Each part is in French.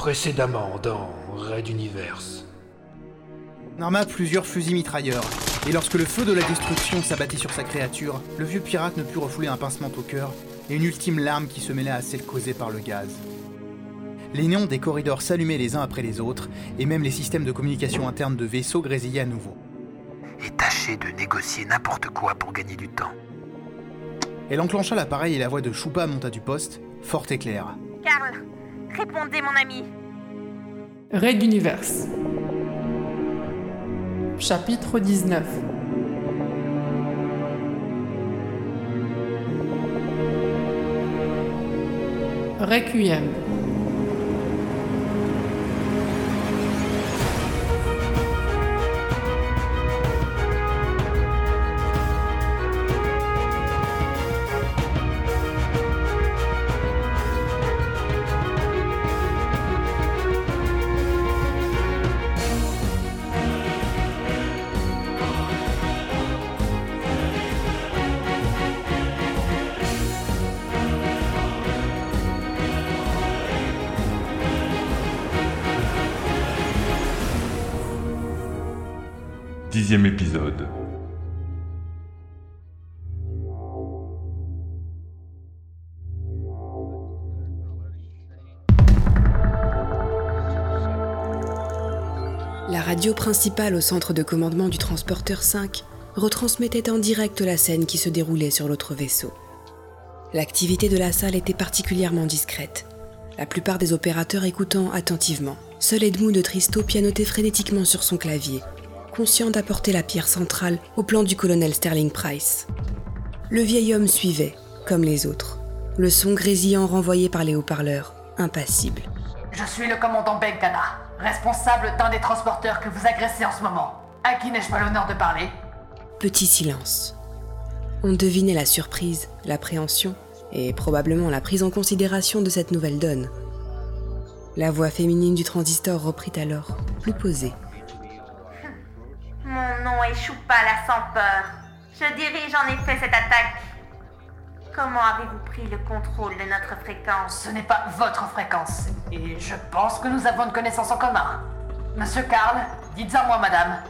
Précédemment dans Raid Universe. Narma plusieurs fusils mitrailleurs, et lorsque le feu de la destruction s'abattit sur sa créature, le vieux pirate ne put refouler un pincement au cœur et une ultime larme qui se mêlait à celle causée par le gaz. Les néons des corridors s'allumaient les uns après les autres, et même les systèmes de communication interne de vaisseaux grésillaient à nouveau. Et tâchez de négocier n'importe quoi pour gagner du temps. Elle enclencha l'appareil et la voix de Choupa monta du poste, forte et claire. Karl, répondez mon ami. Raid Universe. Chapitre 19 Requiem. Épisode. La radio principale au centre de commandement du transporteur 5 retransmettait en direct la scène qui se déroulait sur l'autre vaisseau. L'activité de la salle était particulièrement discrète, la plupart des opérateurs écoutant attentivement. Seul Edmund de Tristo pianotait frénétiquement sur son clavier, conscient d'apporter la pierre centrale au plan du colonel Sterling Price. Le vieil homme suivait, comme les autres, le son grésillant renvoyé par les haut-parleurs, impassible. Je suis le commandant Benkana, responsable d'un des transporteurs que vous agressez en ce moment. À qui n'ai-je pas l'honneur de parler? Petit silence. On devinait la surprise, l'appréhension et probablement la prise en considération de cette nouvelle donne. La voix féminine du transistor reprit alors, plus posée. Mon nom est Choupa la sans peur. Je dirige en effet cette attaque. Comment avez-vous pris le contrôle de notre fréquence? Ce n'est pas votre fréquence. Et je pense que nous avons une connaissance en commun. Monsieur Karl, dites à moi, madame.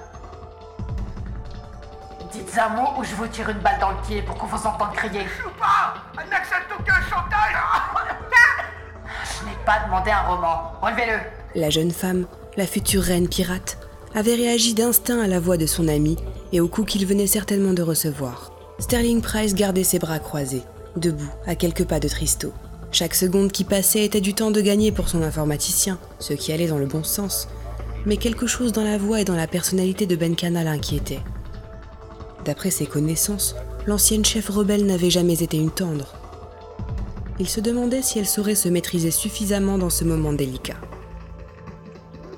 Dites un mot ou je vous tire une balle dans le pied pour qu'on vous entende crier. Choupa Elle n'accepte aucun chantage Je n'ai pas demandé un roman. Relevez-le. La jeune femme, la future reine pirate, avait réagi d'instinct à la voix de son ami et au coup qu'il venait certainement de recevoir. Sterling Price gardait ses bras croisés, debout, à quelques pas de Tristo. Chaque seconde qui passait était du temps de gagner pour son informaticien, ce qui allait dans le bon sens. Mais quelque chose dans la voix et dans la personnalité de Benkana l'inquiétait. D'après ses connaissances, l'ancienne chef rebelle n'avait jamais été une tendre. Il se demandait si elle saurait se maîtriser suffisamment dans ce moment délicat.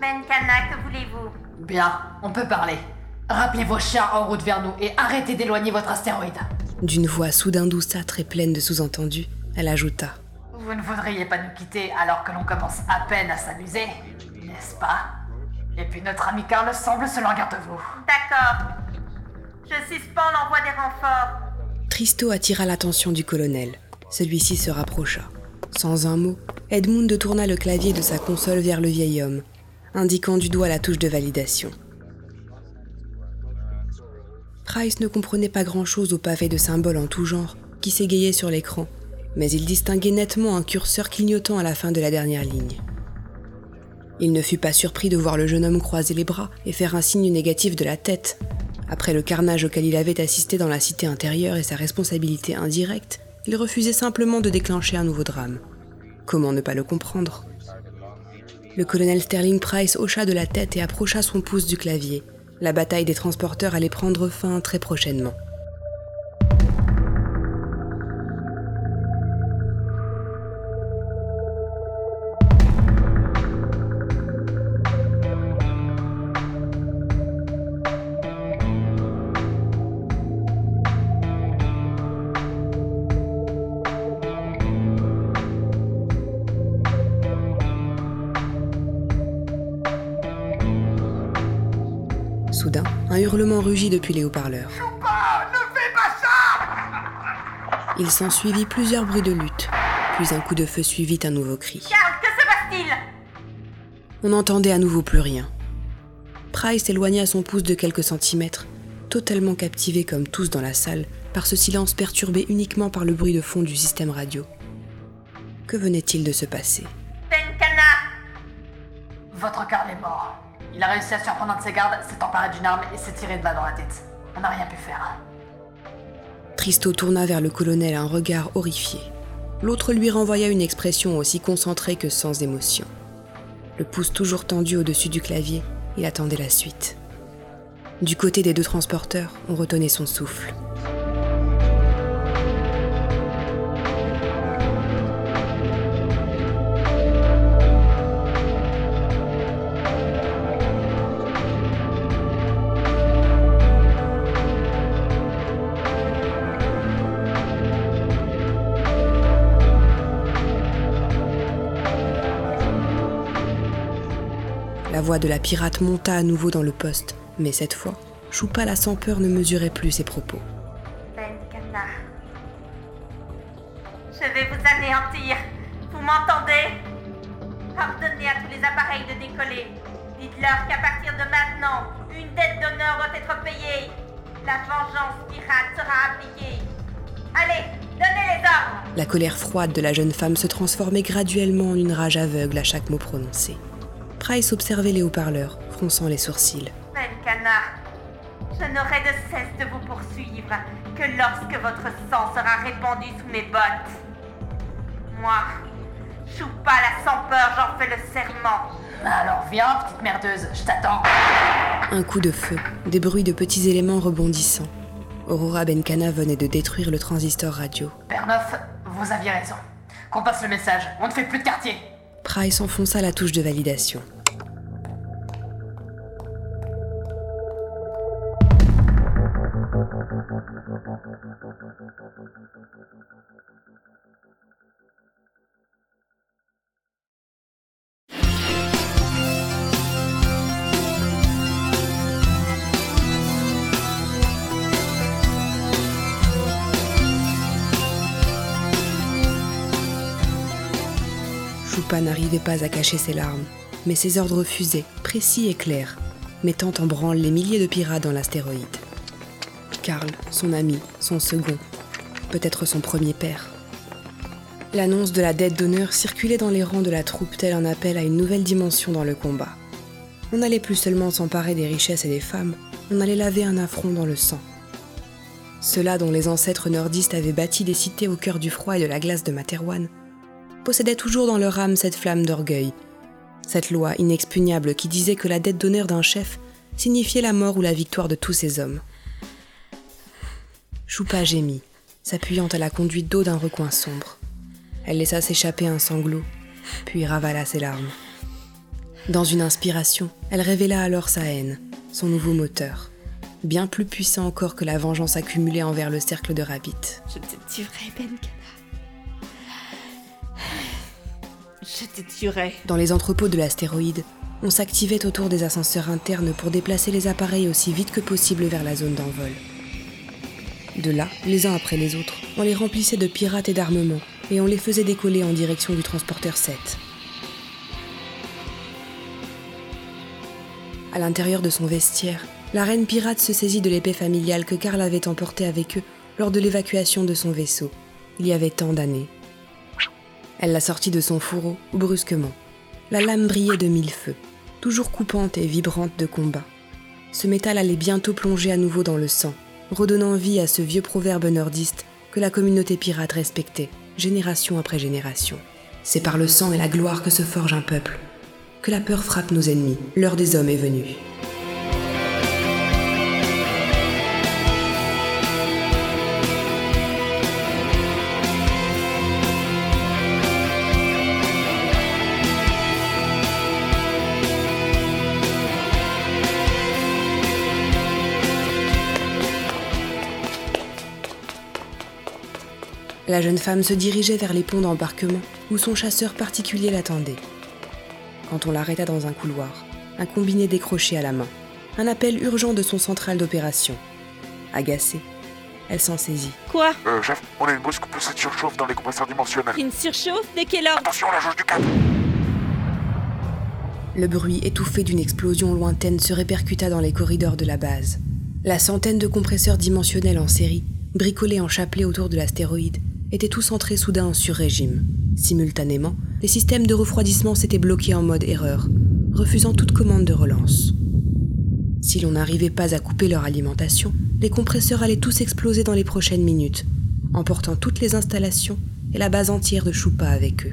Benkana, que voulez-vous? Bien, on peut parler. Rappelez vos chiens en route vers nous et arrêtez d'éloigner votre astéroïde. D'une voix soudain douceâtre et pleine de sous-entendus, elle ajouta Vous ne voudriez pas nous quitter alors que l'on commence à peine à s'amuser, n'est-ce pas? Et puis notre ami Carl semble se languir de vous. D'accord. Je suspends l'envoi des renforts. Tristo attira l'attention du colonel. Celui-ci se rapprocha. Sans un mot, Edmund tourna le clavier de sa console vers le vieil homme, indiquant du doigt la touche de validation. Price ne comprenait pas grand-chose au pavé de symboles en tout genre qui s'égayaient sur l'écran, mais il distinguait nettement un curseur clignotant à la fin de la dernière ligne. Il ne fut pas surpris de voir le jeune homme croiser les bras et faire un signe négatif de la tête. Après le carnage auquel il avait assisté dans la cité intérieure et sa responsabilité indirecte, il refusait simplement de déclencher un nouveau drame. Comment ne pas le comprendre? Le colonel Sterling Price hocha de la tête et approcha son pouce du clavier. La bataille des transporteurs allait prendre fin très prochainement. Soudain, un hurlement rugit depuis les haut-parleurs. Ne fais pas ça Il s'ensuivit plusieurs bruits de lutte, puis un coup de feu suivit un nouveau cri. Karl, que se passe-t-il? On n'entendait à nouveau plus rien. Price éloigna son pouce de quelques centimètres, totalement captivé comme tous dans la salle par ce silence perturbé uniquement par le bruit de fond du système radio. Que venait-il de se passer? Benkana Votre Carl est mort. Il a réussi à surprendre un de ses gardes, s'est emparé d'une arme et s'est tiré de balle dans la tête. On n'a rien pu faire. Tristo tourna vers le colonel un regard horrifié. L'autre lui renvoya une expression aussi concentrée que sans émotion. Le pouce toujours tendu au-dessus du clavier, il attendait la suite. Du côté des deux transporteurs, on retenait son souffle. Voix de la pirate monta à nouveau dans le poste, mais cette fois, Choupa la sans peur ne mesurait plus ses propos. Benkana. Je vais vous anéantir. Vous m'entendez? Ordonnez à tous les appareils de décoller. Dites-leur qu'à partir de maintenant, une dette d'honneur doit être payée. La vengeance pirate sera appliquée. Allez, donnez les ordres La colère froide de la jeune femme se transformait graduellement en une rage aveugle à chaque mot prononcé. Price observait les haut-parleurs, fronçant les sourcils. Benkana, je n'aurai de cesse de vous poursuivre que lorsque votre sang sera répandu sous mes bottes. Moi, Choupa la sans peur, j'en fais le serment. Alors viens, petite merdeuse, je t'attends. Un coup de feu, des bruits de petits éléments rebondissant. Aurora Benkana venait de détruire le transistor radio. Pernoff, vous aviez raison. Qu'on passe le message, on ne fait plus de quartier. Price enfonça la touche de validation. N'arrivait pas à cacher ses larmes, mais ses ordres refusaient, précis et clairs, mettant en branle les milliers de pirates dans l'astéroïde. Karl, son ami, son second, peut-être son premier père. L'annonce de la dette d'honneur circulait dans les rangs de la troupe tel un appel à une nouvelle dimension dans le combat. On n'allait plus seulement s'emparer des richesses et des femmes, on allait laver un affront dans le sang. Ceux-là dont les ancêtres nordistes avaient bâti des cités au cœur du froid et de la glace de Materwan possédaient toujours dans leur âme cette flamme d'orgueil, cette loi inexpugnable qui disait que la dette d'honneur d'un chef signifiait la mort ou la victoire de tous ses hommes. Choupa gémit, s'appuyant à la conduite d'eau d'un recoin sombre. Elle laissa s'échapper un sanglot, puis ravala ses larmes. Dans une inspiration, elle révéla alors sa haine, son nouveau moteur, bien plus puissant encore que la vengeance accumulée envers le cercle de Rabbit. Dans les entrepôts de l'astéroïde, on s'activait autour des ascenseurs internes pour déplacer les appareils aussi vite que possible vers la zone d'envol. De là, les uns après les autres, on les remplissait de pirates et d'armements, et on les faisait décoller en direction du transporteur 7. À l'intérieur de son vestiaire, la reine pirate se saisit de l'épée familiale que Karl avait emportée avec eux lors de l'évacuation de son vaisseau, il y avait tant d'années. Elle la sortit de son fourreau, brusquement. La lame brillait de mille feux, toujours coupante et vibrante de combat. Ce métal allait bientôt plonger à nouveau dans le sang, redonnant vie à ce vieux proverbe nordiste que la communauté pirate respectait, génération après génération. C'est par le sang et la gloire que se forge un peuple. Que la peur frappe nos ennemis, l'heure des hommes est venue. La jeune femme se dirigeait vers les ponts d'embarquement où son chasseur particulier l'attendait. Quand on l'arrêta dans un couloir, un combiné décroché à la main, un appel urgent de son central d'opération. Agacée, elle s'en saisit. Quoi? Euh, chef, on a une brusque poussée de surchauffe dans les compresseurs dimensionnels. Une surchauffe De quelle ordre Attention à la jauge du câble Le bruit étouffé d'une explosion lointaine se répercuta dans les corridors de la base. La centaine de compresseurs dimensionnels en série, bricolés en chapelet autour de l'astéroïde, étaient tous entrés soudain en sur-régime. Simultanément, les systèmes de refroidissement s'étaient bloqués en mode erreur, refusant toute commande de relance. Si l'on n'arrivait pas à couper leur alimentation, les compresseurs allaient tous exploser dans les prochaines minutes, emportant toutes les installations et la base entière de Choupa avec eux.